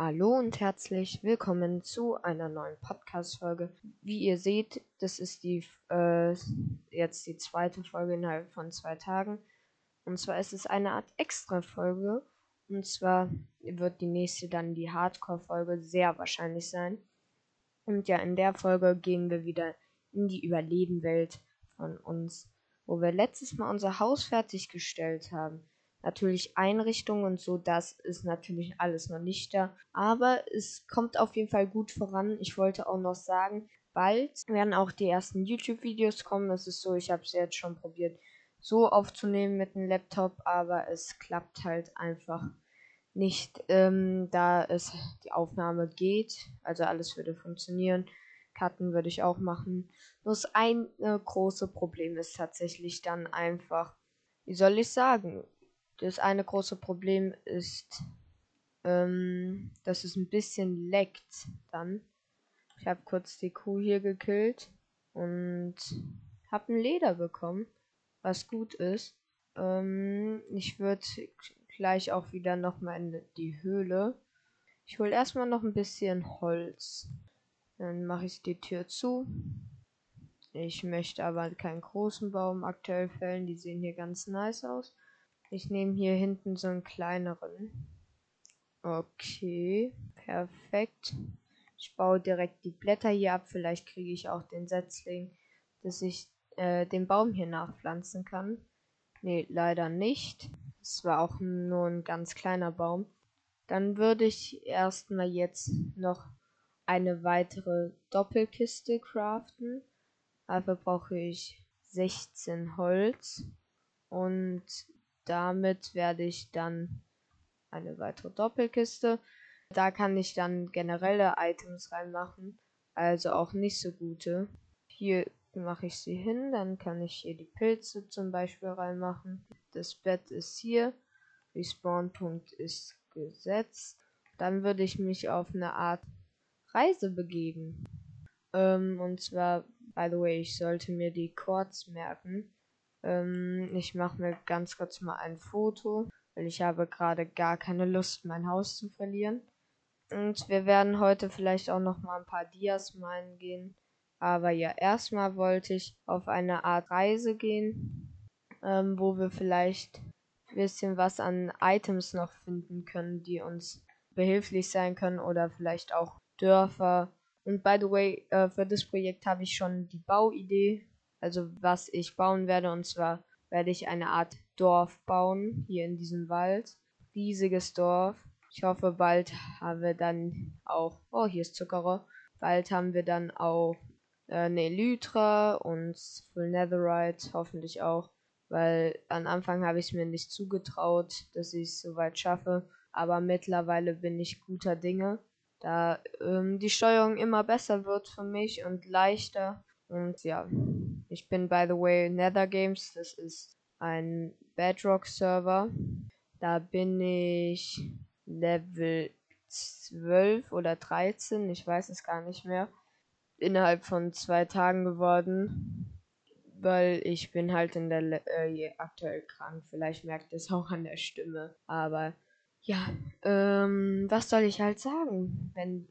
Hallo und herzlich willkommen zu einer neuen Podcast-Folge. Wie ihr seht, das ist die äh, jetzt die zweite Folge innerhalb von zwei Tagen. Und zwar ist es eine Art Extra-Folge. Und zwar wird die nächste dann die Hardcore-Folge sehr wahrscheinlich sein. Und ja, in der Folge gehen wir wieder in die Überlebenwelt von uns, wo wir letztes Mal unser Haus fertiggestellt haben natürlich Einrichtungen und so, das ist natürlich alles noch nicht da. Aber es kommt auf jeden Fall gut voran. Ich wollte auch noch sagen, bald werden auch die ersten YouTube-Videos kommen. Es ist so, ich habe es jetzt schon probiert, so aufzunehmen mit dem Laptop, aber es klappt halt einfach nicht, ähm, da es die Aufnahme geht. Also alles würde funktionieren. Cutten würde ich auch machen. Nur das eine große Problem ist tatsächlich dann einfach, wie soll ich sagen, das eine große Problem ist, ähm, dass es ein bisschen leckt dann. Ich habe kurz die Kuh hier gekillt und habe ein Leder bekommen, was gut ist. Ähm, ich würde gleich auch wieder nochmal in die Höhle. Ich hole erstmal noch ein bisschen Holz. Dann mache ich die Tür zu. Ich möchte aber keinen großen Baum aktuell fällen. Die sehen hier ganz nice aus. Ich nehme hier hinten so einen kleineren. Okay, perfekt. Ich baue direkt die Blätter hier ab. Vielleicht kriege ich auch den Setzling, dass ich äh, den Baum hier nachpflanzen kann. Nee, leider nicht. Es war auch nur ein ganz kleiner Baum. Dann würde ich erstmal jetzt noch eine weitere Doppelkiste craften. Dafür brauche ich 16 Holz und damit werde ich dann eine weitere Doppelkiste. Da kann ich dann generelle Items reinmachen, also auch nicht so gute. Hier mache ich sie hin, dann kann ich hier die Pilze zum Beispiel reinmachen. Das Bett ist hier, Respawn-Punkt ist gesetzt. Dann würde ich mich auf eine Art Reise begeben. Ähm, und zwar, by the way, ich sollte mir die Chords merken. Ähm, ich mache mir ganz kurz mal ein Foto, weil ich habe gerade gar keine Lust, mein Haus zu verlieren. Und wir werden heute vielleicht auch noch mal ein paar Dias malen gehen. Aber ja, erstmal wollte ich auf eine Art Reise gehen, ähm, wo wir vielleicht ein bisschen was an Items noch finden können, die uns behilflich sein können oder vielleicht auch Dörfer. Und by the way, äh, für das Projekt habe ich schon die Bauidee also was ich bauen werde. Und zwar werde ich eine Art Dorf bauen, hier in diesem Wald. Riesiges Dorf. Ich hoffe, bald haben wir dann auch, oh, hier ist Zuckerer. Bald haben wir dann auch äh, eine Elytra und Full Netherite, hoffentlich auch. Weil am Anfang habe ich es mir nicht zugetraut, dass ich es soweit schaffe. Aber mittlerweile bin ich guter Dinge, da ähm, die Steuerung immer besser wird für mich und leichter. Und ja, ich bin by the way Nether Games, das ist ein Bedrock Server. Da bin ich Level 12 oder 13, ich weiß es gar nicht mehr. Innerhalb von zwei Tagen geworden. Weil ich bin halt in der Le äh, aktuell krank. Vielleicht merkt es auch an der Stimme. Aber ja, ähm, was soll ich halt sagen? Wenn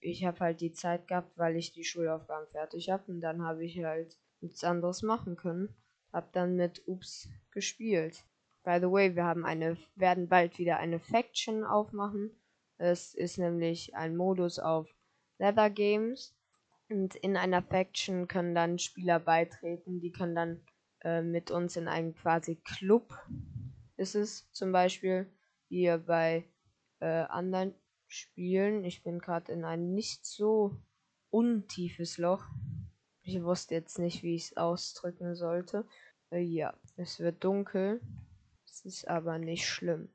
ich habe halt die Zeit gehabt, weil ich die Schulaufgaben fertig habe und dann habe ich halt nichts anderes machen können. Hab dann mit Ups gespielt. By the way, wir haben eine, werden bald wieder eine Faction aufmachen. Es ist nämlich ein Modus auf Leather Games. Und in einer Faction können dann Spieler beitreten, die können dann äh, mit uns in einem quasi Club ist es zum Beispiel hier bei äh, anderen Spielen. Ich bin gerade in ein nicht so untiefes Loch. Ich wusste jetzt nicht, wie ich es ausdrücken sollte. Äh, ja, es wird dunkel. Es ist aber nicht schlimm.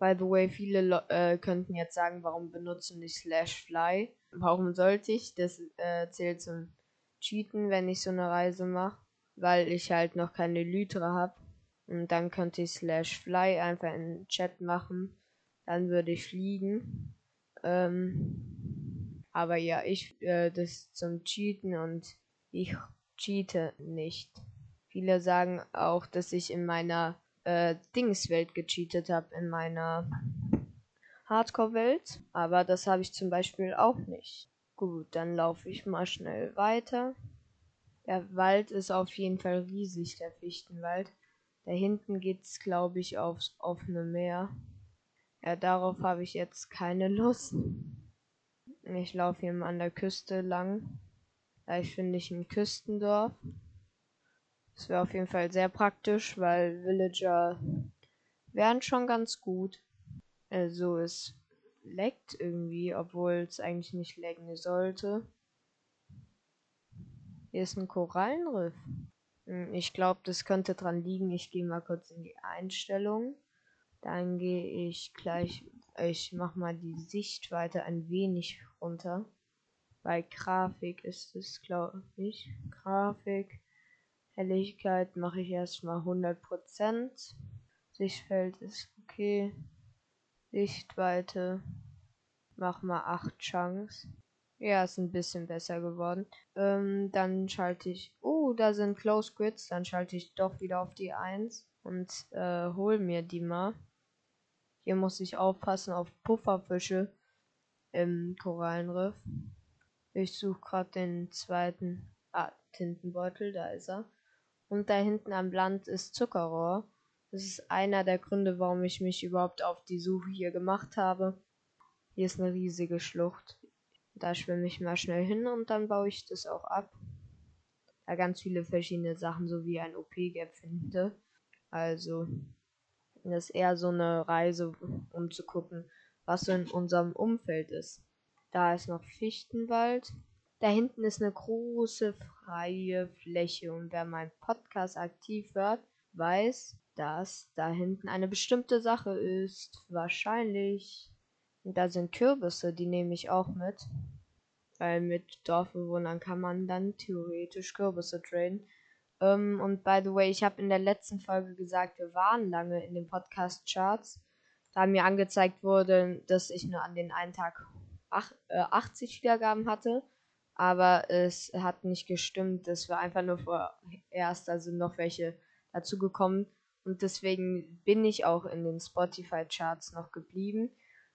By the way, viele Le äh, könnten jetzt sagen, warum benutzen die Slash Fly? Warum sollte ich? Das äh, zählt zum Cheaten, wenn ich so eine Reise mache. Weil ich halt noch keine Lytra habe. Und dann könnte ich Slash Fly einfach in den Chat machen. Dann würde ich fliegen. Ähm, aber ja, ich äh, das zum Cheaten und ich cheate nicht. Viele sagen auch, dass ich in meiner äh, Dingswelt gecheatet habe, in meiner Hardcore-Welt, aber das habe ich zum Beispiel auch nicht. Gut, dann laufe ich mal schnell weiter. Der Wald ist auf jeden Fall riesig, der Fichtenwald. Da hinten geht's, glaube ich, aufs offene Meer. Ja, darauf habe ich jetzt keine Lust. Ich laufe hier an der Küste lang. Gleich finde ich ein Küstendorf. Das wäre auf jeden Fall sehr praktisch, weil Villager wären schon ganz gut. Also es leckt irgendwie, obwohl es eigentlich nicht lecken sollte. Hier ist ein Korallenriff. Hm, ich glaube, das könnte dran liegen. Ich gehe mal kurz in die Einstellung. Dann gehe ich gleich, ich mache mal die Sichtweite ein wenig runter. Bei Grafik ist es, glaube ich. Grafik. Helligkeit mache ich erstmal 100%. Sichtfeld ist okay. Sichtweite. Mach mal 8 Chunks. Ja, ist ein bisschen besser geworden. Ähm, dann schalte ich. Oh, da sind Close Grids. Dann schalte ich doch wieder auf die 1 und äh, hol mir die mal. Hier muss ich aufpassen auf Pufferfische im Korallenriff. Ich suche gerade den zweiten ah, Tintenbeutel, da ist er. Und da hinten am Land ist Zuckerrohr. Das ist einer der Gründe, warum ich mich überhaupt auf die Suche hier gemacht habe. Hier ist eine riesige Schlucht. Da schwimme ich mal schnell hin und dann baue ich das auch ab. Da ganz viele verschiedene Sachen, so wie ein OP-Gap finde. Also das ist eher so eine Reise, um zu gucken, was so in unserem Umfeld ist. Da ist noch Fichtenwald. Da hinten ist eine große freie Fläche und wer meinen Podcast aktiv hört, weiß, dass da hinten eine bestimmte Sache ist. Wahrscheinlich. Und da sind Kürbisse, die nehme ich auch mit. Weil mit Dorfbewohnern kann man dann theoretisch Kürbisse traden. Ähm, und by the way, ich habe in der letzten Folge gesagt, wir waren lange in den Podcast-Charts. Da mir angezeigt wurde, dass ich nur an den einen Tag ach, äh, 80 Wiedergaben hatte. Aber es hat nicht gestimmt. Das war einfach nur vorerst, also noch welche dazugekommen. Und deswegen bin ich auch in den Spotify-Charts noch geblieben.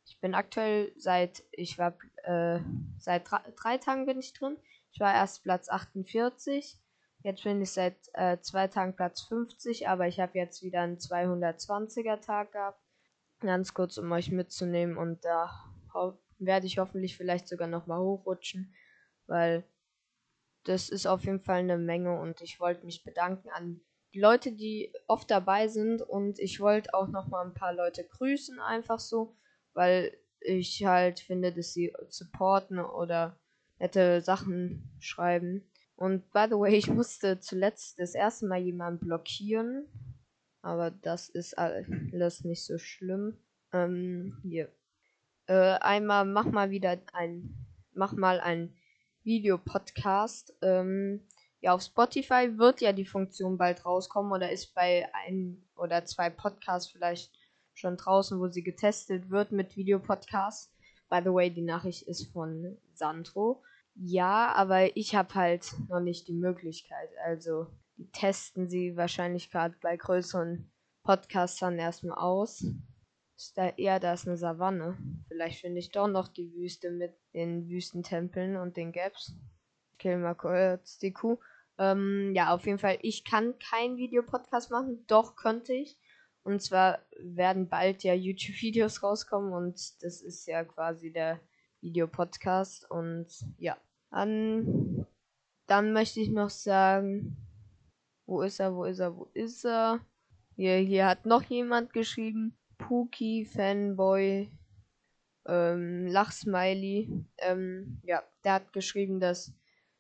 Ich bin aktuell seit, ich war, äh, seit drei, drei Tagen bin ich drin. Ich war erst Platz 48 Jetzt bin ich seit äh, zwei Tagen Platz 50, aber ich habe jetzt wieder einen 220er Tag gehabt. Ganz kurz, um euch mitzunehmen und da werde ich hoffentlich vielleicht sogar nochmal hochrutschen, weil das ist auf jeden Fall eine Menge und ich wollte mich bedanken an die Leute, die oft dabei sind und ich wollte auch nochmal ein paar Leute grüßen, einfach so, weil ich halt finde, dass sie supporten oder nette Sachen schreiben. Und by the way, ich musste zuletzt das erste Mal jemanden blockieren. Aber das ist alles nicht so schlimm. Ähm, hier. Äh, einmal mach mal wieder ein, mach mal ein Videopodcast. Ähm, ja, auf Spotify wird ja die Funktion bald rauskommen oder ist bei ein oder zwei Podcasts vielleicht schon draußen, wo sie getestet wird mit Videopodcast. By the way, die Nachricht ist von Sandro. Ja, aber ich habe halt noch nicht die Möglichkeit. Also, die testen sie wahrscheinlich gerade bei größeren Podcastern erstmal aus. Ist da eher da eine Savanne. Vielleicht finde ich doch noch die Wüste mit den Wüstentempeln und den Gaps. Kill mal kurz die Kuh. Ähm, ja, auf jeden Fall, ich kann keinen Videopodcast machen, doch könnte ich. Und zwar werden bald ja YouTube-Videos rauskommen und das ist ja quasi der Videopodcast und ja. Dann, dann möchte ich noch sagen, wo ist er, wo ist er, wo ist er? Hier, hier hat noch jemand geschrieben. Pookie, Fanboy, ähm, Lachsmiley. Ähm, ja, der hat geschrieben, dass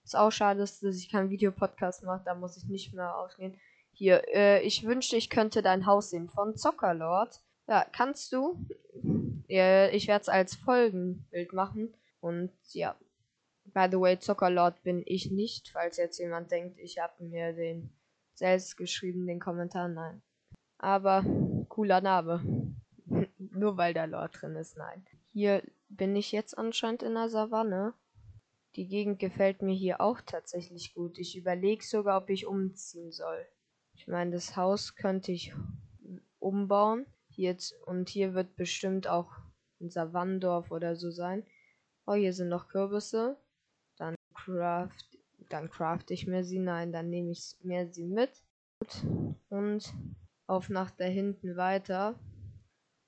es auch schade ist, dass ich keinen Videopodcast mache. Da muss ich nicht mehr ausgehen. Hier, äh, ich wünschte, ich könnte dein Haus sehen von Zockerlord. Ja, kannst du? Ja, ich werde es als Folgenbild machen. Und ja. By the way, Zockerlord bin ich nicht, falls jetzt jemand denkt, ich habe mir den selbst geschrieben, den Kommentar. Nein. Aber cooler Name. Nur weil da Lord drin ist, nein. Hier bin ich jetzt anscheinend in der Savanne. Die Gegend gefällt mir hier auch tatsächlich gut. Ich überlege sogar, ob ich umziehen soll. Ich meine, das Haus könnte ich umbauen. Jetzt, und hier wird bestimmt auch ein Savannendorf oder so sein. Oh, hier sind noch Kürbisse. Dann craft, dann craft ich mir sie. Nein, dann nehme ich mir sie mit. Und auf nach da hinten weiter.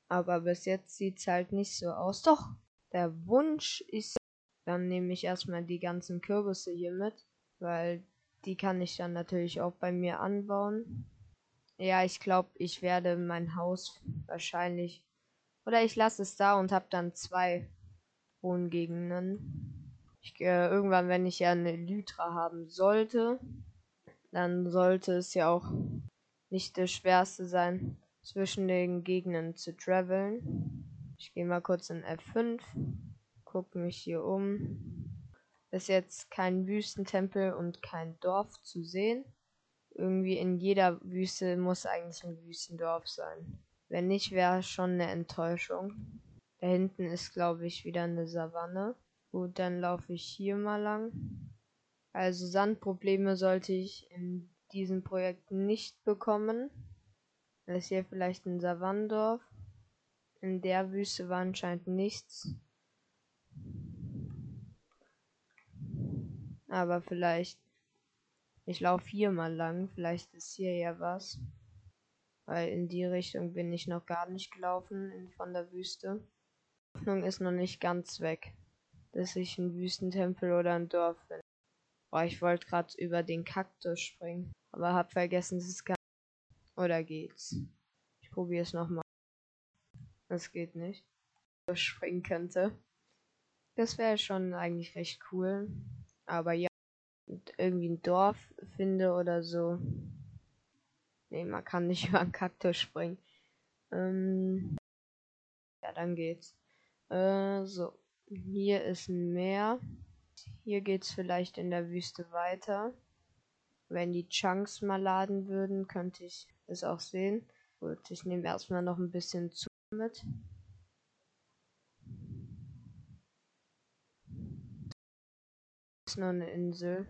Aber bis jetzt sieht es halt nicht so aus. Doch, der Wunsch ist, dann nehme ich erstmal die ganzen Kürbisse hier mit, weil die kann ich dann natürlich auch bei mir anbauen. Ja, ich glaube, ich werde mein Haus wahrscheinlich. Oder ich lasse es da und habe dann zwei Wohngegenden. Ich, äh, irgendwann, wenn ich ja eine Lytra haben sollte, dann sollte es ja auch nicht das Schwerste sein, zwischen den Gegenden zu traveln. Ich gehe mal kurz in F5, gucke mich hier um. Ist jetzt kein Wüstentempel und kein Dorf zu sehen. Irgendwie in jeder Wüste muss eigentlich ein Wüstendorf sein. Wenn nicht, wäre schon eine Enttäuschung. Da hinten ist, glaube ich, wieder eine Savanne. Gut, dann laufe ich hier mal lang. Also Sandprobleme sollte ich in diesem Projekt nicht bekommen. Das ist hier vielleicht ein Savannendorf. In der Wüste war anscheinend nichts. Aber vielleicht. Ich laufe hier mal lang. Vielleicht ist hier ja was. Weil in die Richtung bin ich noch gar nicht gelaufen von der Wüste. Die Hoffnung ist noch nicht ganz weg, dass ich ein Wüstentempel oder ein Dorf bin. Boah, ich wollte gerade über den Kaktus springen, aber hab vergessen, dass es gar Oder geht's? Ich probiere es nochmal. Das geht nicht. Ich springen könnte. Das wäre schon eigentlich recht cool. Aber ja, irgendwie ein Dorf finde oder so. Nee, man kann nicht über einen Kaktus springen. Ähm, ja, dann geht's. Äh, so. Hier ist ein Meer. Hier geht's vielleicht in der Wüste weiter. Wenn die Chunks mal laden würden, könnte ich es auch sehen. Gut, ich nehme erstmal noch ein bisschen zu mit. Ist nur eine Insel.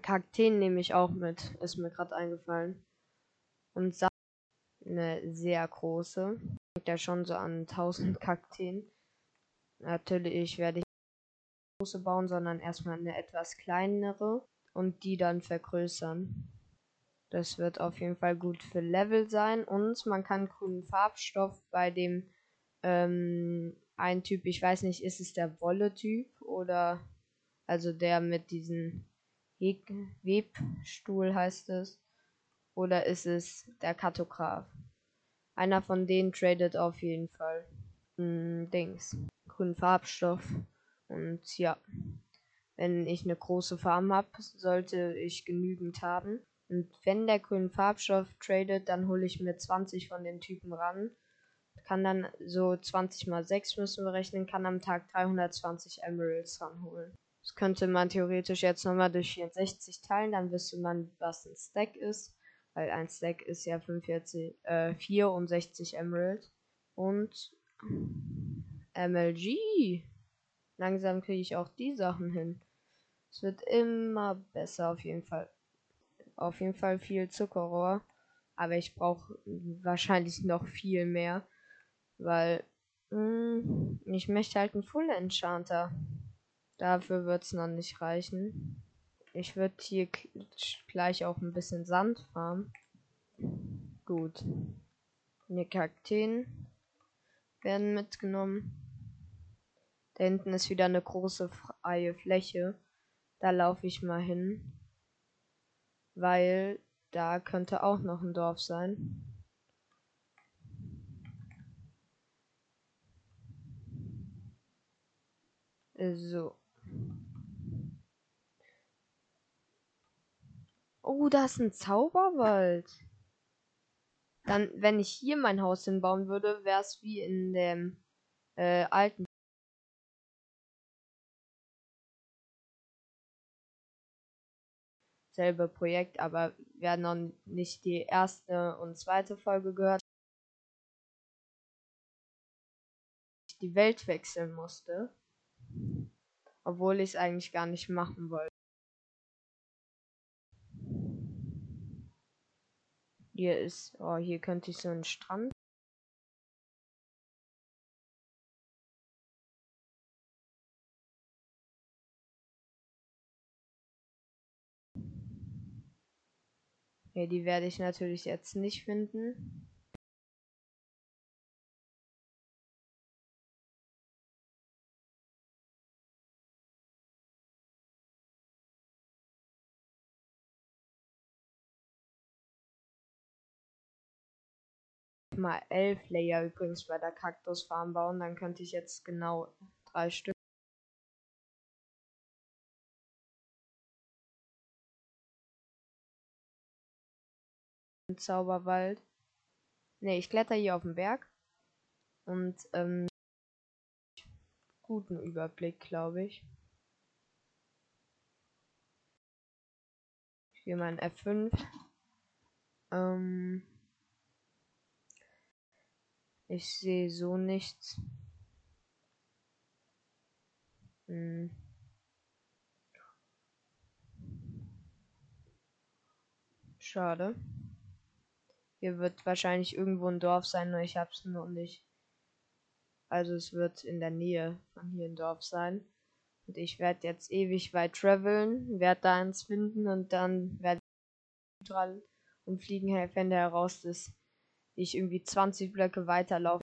Kakteen nehme ich auch mit, ist mir gerade eingefallen. Und Sa eine sehr große. Denkt ja schon so an 1000 Kakteen. Natürlich werde ich große bauen, sondern erstmal eine etwas kleinere und die dann vergrößern. Das wird auf jeden Fall gut für Level sein und man kann grünen Farbstoff bei dem ähm, ein Typ, ich weiß nicht, ist es der Wolle-Typ oder also der mit diesen Webstuhl heißt es. Oder ist es der Kartograf? Einer von denen tradet auf jeden Fall. Hm, Dings. Grünen Farbstoff. Und ja. Wenn ich eine große Farm habe, sollte ich genügend haben. Und wenn der grünen Farbstoff tradet, dann hole ich mir 20 von den Typen ran. Kann dann so 20 mal 6 müssen wir rechnen, kann am Tag 320 Emeralds ranholen. Das könnte man theoretisch jetzt nochmal durch 64 teilen, dann wüsste man, was ein Stack ist. Weil ein Stack ist ja 45, äh, 64 Emerald. Und MLG. Langsam kriege ich auch die Sachen hin. Es wird immer besser auf jeden Fall. Auf jeden Fall viel Zuckerrohr. Aber ich brauche wahrscheinlich noch viel mehr. Weil mh, hm, ich möchte halt einen Full Enchanter. Dafür wird es noch nicht reichen. Ich würde hier gleich auch ein bisschen Sand farmen. Gut. Die Kakteen werden mitgenommen. Da hinten ist wieder eine große freie Fläche. Da laufe ich mal hin. Weil da könnte auch noch ein Dorf sein. So. Oh, da ist ein Zauberwald. Dann, wenn ich hier mein Haus hinbauen würde, wäre es wie in dem äh, alten. Selbe Projekt, aber haben noch nicht die erste und zweite Folge gehört. Die Welt wechseln musste. Obwohl ich es eigentlich gar nicht machen wollte. Hier ist, oh, hier könnte ich so einen Strand. Ja, die werde ich natürlich jetzt nicht finden. mal elf Layer übrigens bei der Kaktusfarm bauen, dann könnte ich jetzt genau drei Stück. Zauberwald. Ne, ich kletter hier auf den Berg. Und, ähm, guten Überblick, glaube ich. Ich gehe mal in F5. Ähm, ich sehe so nichts. Hm. Schade. Hier wird wahrscheinlich irgendwo ein Dorf sein, nur ich hab's noch nicht. Also es wird in der Nähe von hier ein Dorf sein. Und ich werde jetzt ewig weit traveln, werde da eins finden und dann werde ich dran und fliegen fände heraus, dass ich irgendwie 20 Blöcke weiterlaufe.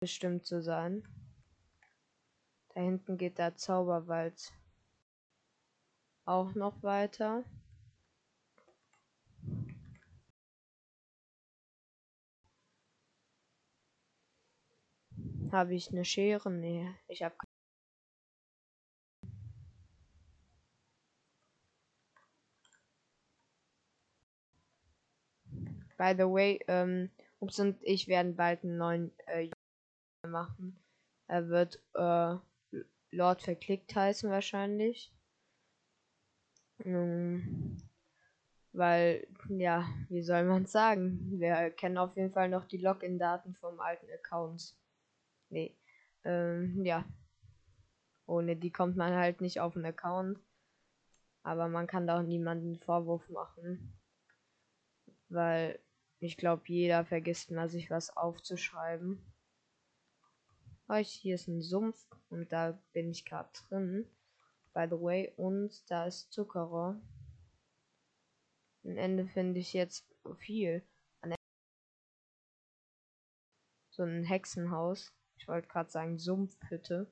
Bestimmt zu sein. Da hinten geht der Zauberwald auch noch weiter. Habe ich eine Schere? Nee, ich habe By the way, ähm, Ups und ich werden bald einen neuen äh, machen. Er wird äh, Lord verklickt heißen wahrscheinlich. Ähm, weil, ja, wie soll man sagen? Wir kennen auf jeden Fall noch die Login-Daten vom alten Accounts. Nee. Ähm, ja. Ohne die kommt man halt nicht auf den Account. Aber man kann da auch niemanden Vorwurf machen. Weil ich glaube, jeder vergisst mal, sich was aufzuschreiben. Oh, hier ist ein Sumpf und da bin ich gerade drin. By the way, und da ist Zuckerrohr. Am Ende finde ich jetzt viel. So ein Hexenhaus. Ich wollte gerade sagen Sumpfhütte.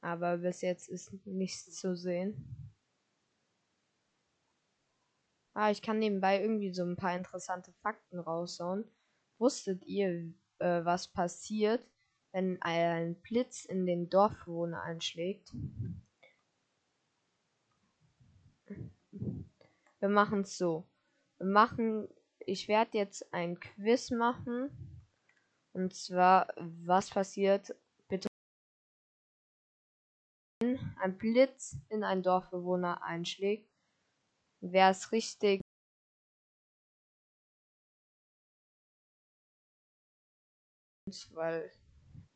Aber bis jetzt ist nichts zu sehen. Ah, ich kann nebenbei irgendwie so ein paar interessante Fakten raushauen. Wusstet ihr, äh, was passiert, wenn ein Blitz in den Dorfbewohner einschlägt? Wir machen es so. Wir machen, ich werde jetzt ein Quiz machen. Und zwar, was passiert, ein Blitz in einen Dorfbewohner einschlägt, wäre es richtig. Weil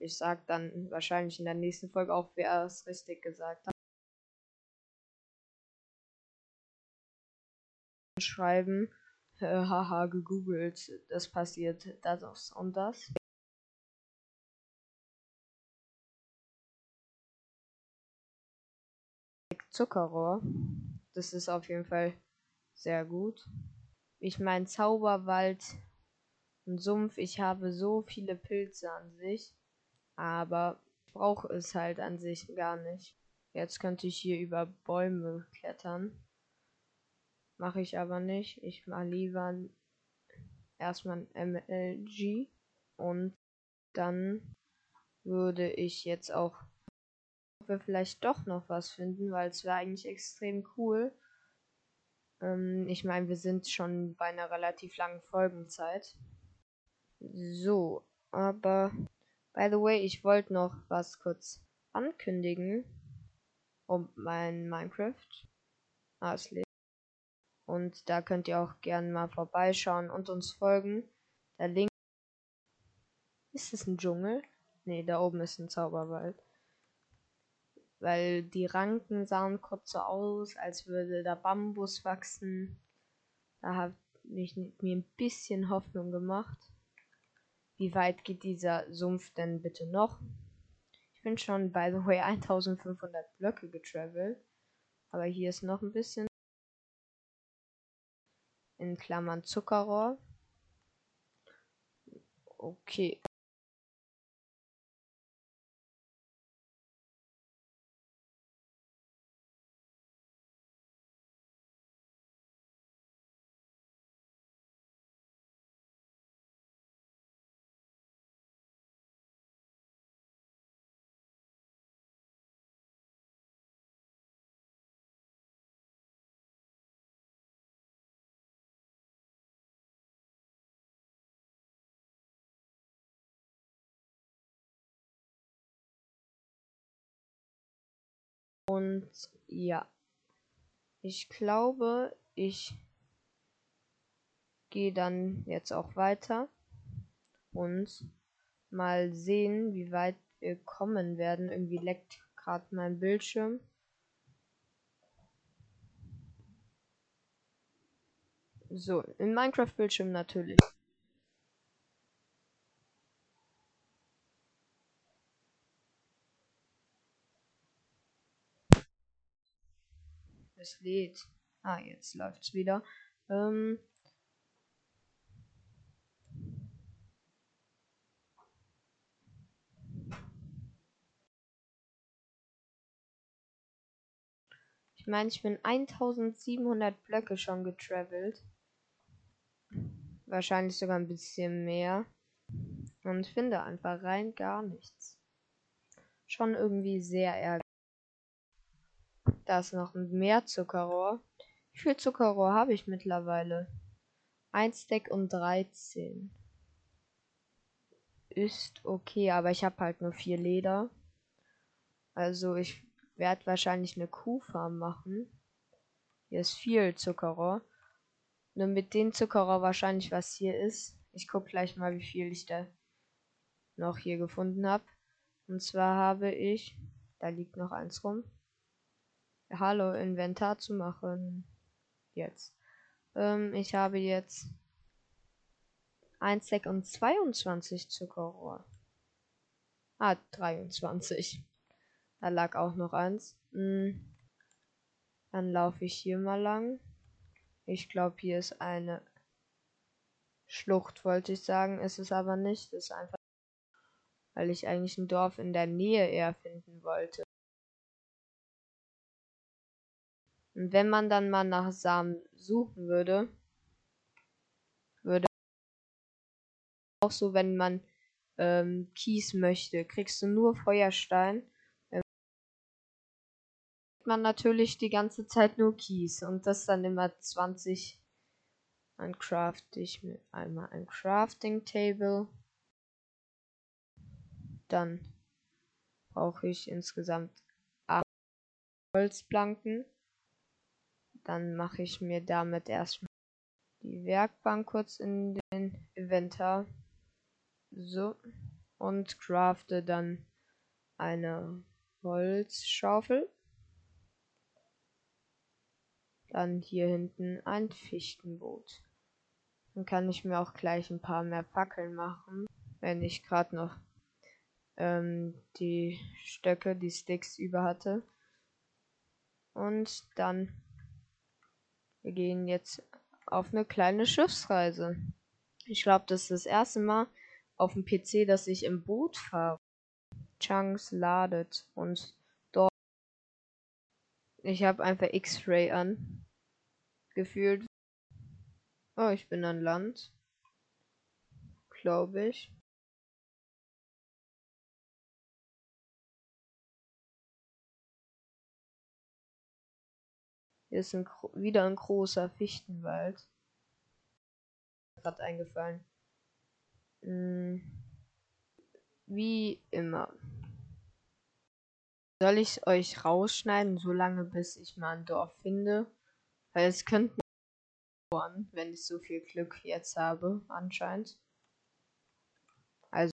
ich sag dann wahrscheinlich in der nächsten Folge auch, wer es richtig gesagt hat. Schreiben, haha, gegoogelt, das passiert das und das. Zuckerrohr. Das ist auf jeden Fall sehr gut. Ich meine Zauberwald und Sumpf. Ich habe so viele Pilze an sich. Aber brauche es halt an sich gar nicht. Jetzt könnte ich hier über Bäume klettern. Mache ich aber nicht. Ich mache lieber erstmal ein MLG. Und dann würde ich jetzt auch wir vielleicht doch noch was finden, weil es wäre eigentlich extrem cool. Ähm, ich meine, wir sind schon bei einer relativ langen Folgenzeit. So, aber by the way, ich wollte noch was kurz ankündigen. um mein Minecraft. Ah, es lebt. Und da könnt ihr auch gerne mal vorbeischauen und uns folgen. Der Link. Ist es ein Dschungel? Ne, da oben ist ein Zauberwald. Weil die Ranken sahen kurz so aus, als würde da Bambus wachsen. Da habe ich mir ein bisschen Hoffnung gemacht. Wie weit geht dieser Sumpf denn bitte noch? Ich bin schon, by the way, 1500 Blöcke getravelt. Aber hier ist noch ein bisschen. In Klammern Zuckerrohr. Okay. Ja, ich glaube, ich gehe dann jetzt auch weiter und mal sehen, wie weit wir kommen werden. Irgendwie leckt gerade mein Bildschirm. So, im Minecraft-Bildschirm natürlich. Es lädt. Ah, jetzt läuft's wieder. Ähm ich meine, ich bin 1700 Blöcke schon getravelt. Wahrscheinlich sogar ein bisschen mehr. Und finde einfach rein gar nichts. Schon irgendwie sehr ärgerlich. Da ist noch mehr Zuckerrohr. Wie viel Zuckerrohr habe ich mittlerweile? Ein Stack und 13. Ist okay, aber ich habe halt nur vier Leder. Also ich werde wahrscheinlich eine Kuhfarm machen. Hier ist viel Zuckerrohr. Nur mit dem Zuckerrohr wahrscheinlich, was hier ist. Ich gucke gleich mal, wie viel ich da noch hier gefunden habe. Und zwar habe ich, da liegt noch eins rum. Hallo, Inventar zu machen. Jetzt. Ähm, ich habe jetzt 1 Stack und 22 Zuckerrohr. Ah, 23. Da lag auch noch eins. Hm. Dann laufe ich hier mal lang. Ich glaube, hier ist eine Schlucht, wollte ich sagen. Ist es aber nicht. ist einfach, weil ich eigentlich ein Dorf in der Nähe eher finden wollte. Und wenn man dann mal nach Samen suchen würde, würde auch so, wenn man ähm, Kies möchte, kriegst du nur Feuerstein. Ähm, man natürlich die ganze Zeit nur Kies und das dann immer 20. Dann craft ich mir einmal ein Crafting Table. Dann brauche ich insgesamt 8 Holzplanken. Dann mache ich mir damit erstmal die Werkbank kurz in den Inventar. So. Und crafte dann eine Holzschaufel. Dann hier hinten ein Fichtenboot. Dann kann ich mir auch gleich ein paar mehr Fackeln machen, wenn ich gerade noch ähm, die Stöcke, die Sticks über hatte. Und dann wir gehen jetzt auf eine kleine Schiffsreise. Ich glaube, das ist das erste Mal auf dem PC, dass ich im Boot fahre. Chunks ladet und dort. Ich habe einfach X-Ray an. Gefühlt. Oh, ich bin an Land. Glaube ich. Hier ist ein, wieder ein großer Fichtenwald. Gerade eingefallen. Hm. Wie immer. Soll ich euch rausschneiden, solange bis ich mal ein Dorf finde? Weil es könnte dauern, wenn ich so viel Glück jetzt habe, anscheinend. Also,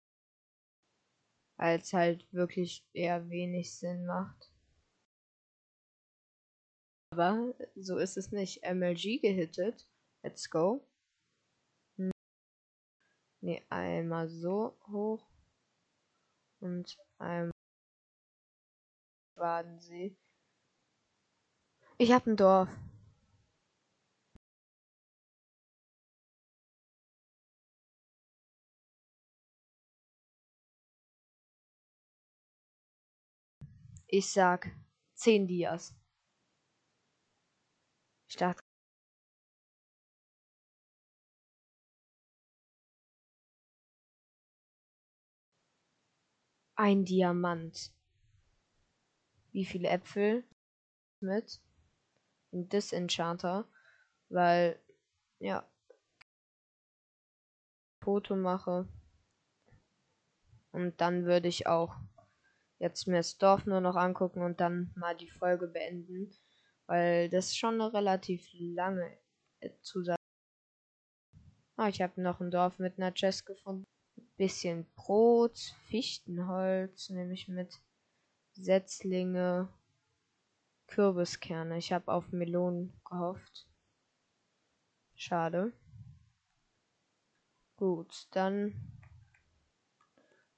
als halt wirklich eher wenig Sinn macht. Aber so ist es nicht. MLG gehittet. Let's go. Ne, einmal so hoch. Und einmal Wadensee. Ich hab ein Dorf. Ich sag 10 Dias. Dachte. Ein Diamant. Wie viele Äpfel mit? Ein Disenchanter. Weil, ja. Foto mache. Und dann würde ich auch jetzt mir das Dorf nur noch angucken und dann mal die Folge beenden, weil das schon eine relativ lange äh, Zusage. Ah, ich habe noch ein Dorf mit einer Chest gefunden. Bisschen Brot, Fichtenholz nehme ich mit, Setzlinge, Kürbiskerne. Ich habe auf Melonen gehofft. Schade. Gut, dann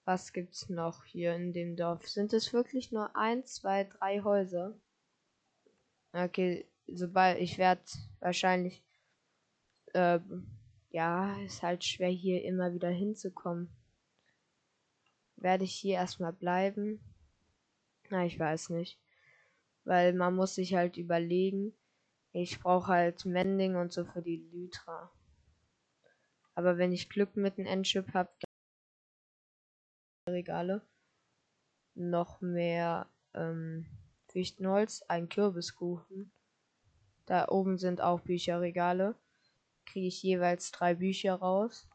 was gibt's noch hier in dem Dorf? Sind es wirklich nur ein, zwei, drei Häuser? Okay, sobald ich werde wahrscheinlich äh, ja, ist halt schwer hier immer wieder hinzukommen. Werde ich hier erstmal bleiben? Na, ich weiß nicht. Weil man muss sich halt überlegen, ich brauche halt Mending und so für die Lytra. Aber wenn ich Glück mit dem Endship habe, Regale. Noch mehr ähm, Fichtenholz, ein Kürbiskuchen. Da oben sind auch Bücherregale. Kriege ich jeweils drei Bücher raus.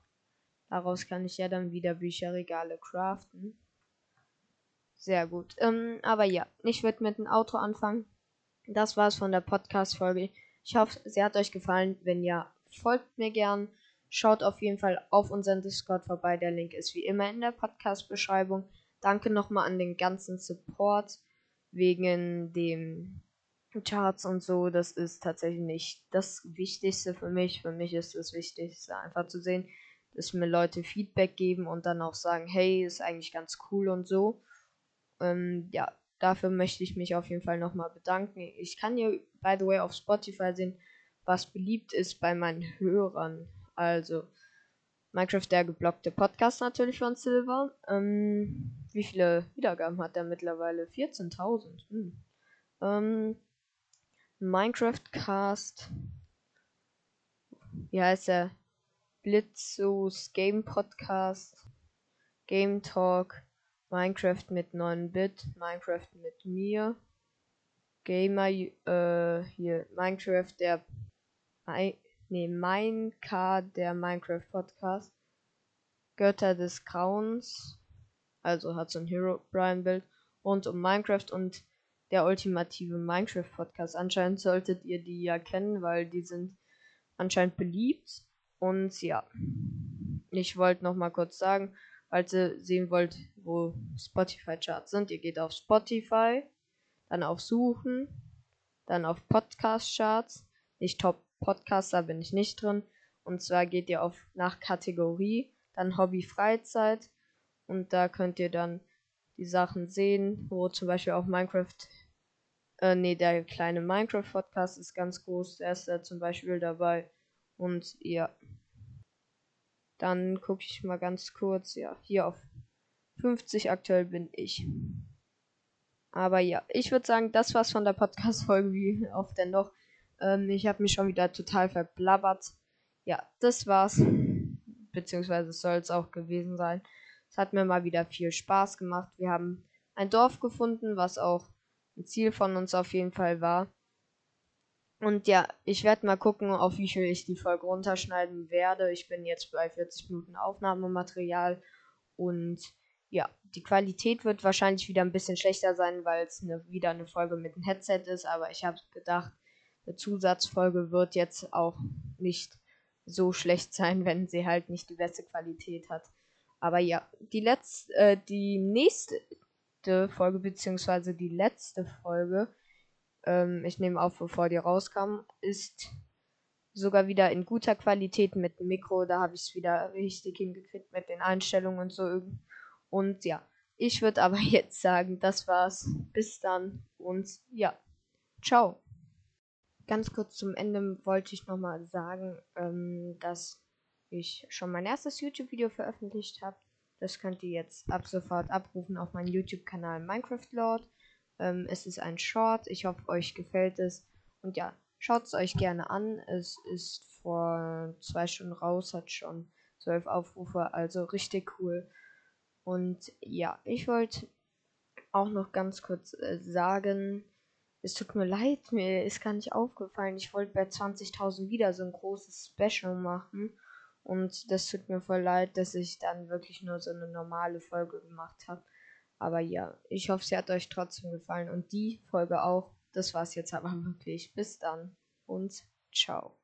Daraus kann ich ja dann wieder Bücherregale craften. Sehr gut. Ähm, aber ja, ich würde mit dem Auto anfangen. Das war's von der Podcast-Folge. Ich hoffe, sie hat euch gefallen. Wenn ja, folgt mir gern. Schaut auf jeden Fall auf unseren Discord vorbei. Der Link ist wie immer in der Podcast-Beschreibung. Danke nochmal an den ganzen Support wegen dem Charts und so. Das ist tatsächlich nicht das Wichtigste für mich. Für mich ist das Wichtigste einfach zu sehen, dass mir Leute Feedback geben und dann auch sagen, hey, ist eigentlich ganz cool und so. Ähm, ja, dafür möchte ich mich auf jeden Fall nochmal bedanken. Ich kann hier, by the way, auf Spotify sehen, was beliebt ist bei meinen Hörern. Also, Minecraft der geblockte Podcast natürlich von Silver. Ähm, wie viele Wiedergaben hat er mittlerweile? 14.000. Hm. Ähm, Minecraft Cast. Wie heißt er? Blitzos Game Podcast. Game Talk. Minecraft mit 9-Bit. Minecraft mit mir. Gamer, äh, hier, Minecraft der nee, mein K, der Minecraft Podcast. Götter des Grauens, also hat so ein Hero Brian Bild rund um Minecraft und der ultimative Minecraft Podcast. Anscheinend solltet ihr die ja kennen, weil die sind anscheinend beliebt. Und ja, ich wollte noch mal kurz sagen, falls ihr sehen wollt, wo Spotify Charts sind, ihr geht auf Spotify, dann auf Suchen, dann auf Podcast Charts, nicht Top Podcaster bin ich nicht drin. Und zwar geht ihr auf nach Kategorie, dann Hobby Freizeit und da könnt ihr dann die Sachen sehen, wo zum Beispiel auch Minecraft, äh, nee, der kleine Minecraft Podcast ist ganz groß, der ist da zum Beispiel dabei und ja. Dann gucke ich mal ganz kurz, ja, hier auf 50 aktuell bin ich. Aber ja, ich würde sagen, das war's von der Podcast-Folge, wie oft denn noch. Ähm, ich habe mich schon wieder total verblabbert. Ja, das war's. Beziehungsweise soll es auch gewesen sein. Es hat mir mal wieder viel Spaß gemacht. Wir haben ein Dorf gefunden, was auch ein Ziel von uns auf jeden Fall war. Und ja, ich werde mal gucken, auf wie viel ich die Folge runterschneiden werde. Ich bin jetzt bei 40 Minuten Aufnahmematerial. Und ja, die Qualität wird wahrscheinlich wieder ein bisschen schlechter sein, weil es ne, wieder eine Folge mit einem Headset ist. Aber ich habe gedacht, eine Zusatzfolge wird jetzt auch nicht so schlecht sein, wenn sie halt nicht die beste Qualität hat. Aber ja, die letzte, äh, die nächste Folge, beziehungsweise die letzte Folge, ähm, ich nehme auf, bevor die rauskam, ist sogar wieder in guter Qualität mit dem Mikro. Da habe ich es wieder richtig hingekriegt mit den Einstellungen und so. Und ja, ich würde aber jetzt sagen, das war's. Bis dann und ja, ciao. Ganz kurz zum Ende wollte ich nochmal sagen, ähm, dass ich schon mein erstes YouTube-Video veröffentlicht habe. Das könnt ihr jetzt ab sofort abrufen auf meinem YouTube-Kanal Minecraft Lord. Ähm, es ist ein Short. Ich hoffe, euch gefällt es. Und ja, schaut es euch gerne an. Es ist vor zwei Stunden raus, hat schon zwölf Aufrufe, also richtig cool. Und ja, ich wollte auch noch ganz kurz äh, sagen, es tut mir leid, mir ist gar nicht aufgefallen. Ich wollte bei 20.000 wieder so ein großes Special machen. Und das tut mir voll leid, dass ich dann wirklich nur so eine normale Folge gemacht habe. Aber ja, ich hoffe, sie hat euch trotzdem gefallen. Und die Folge auch. Das war's jetzt aber wirklich. Bis dann und ciao.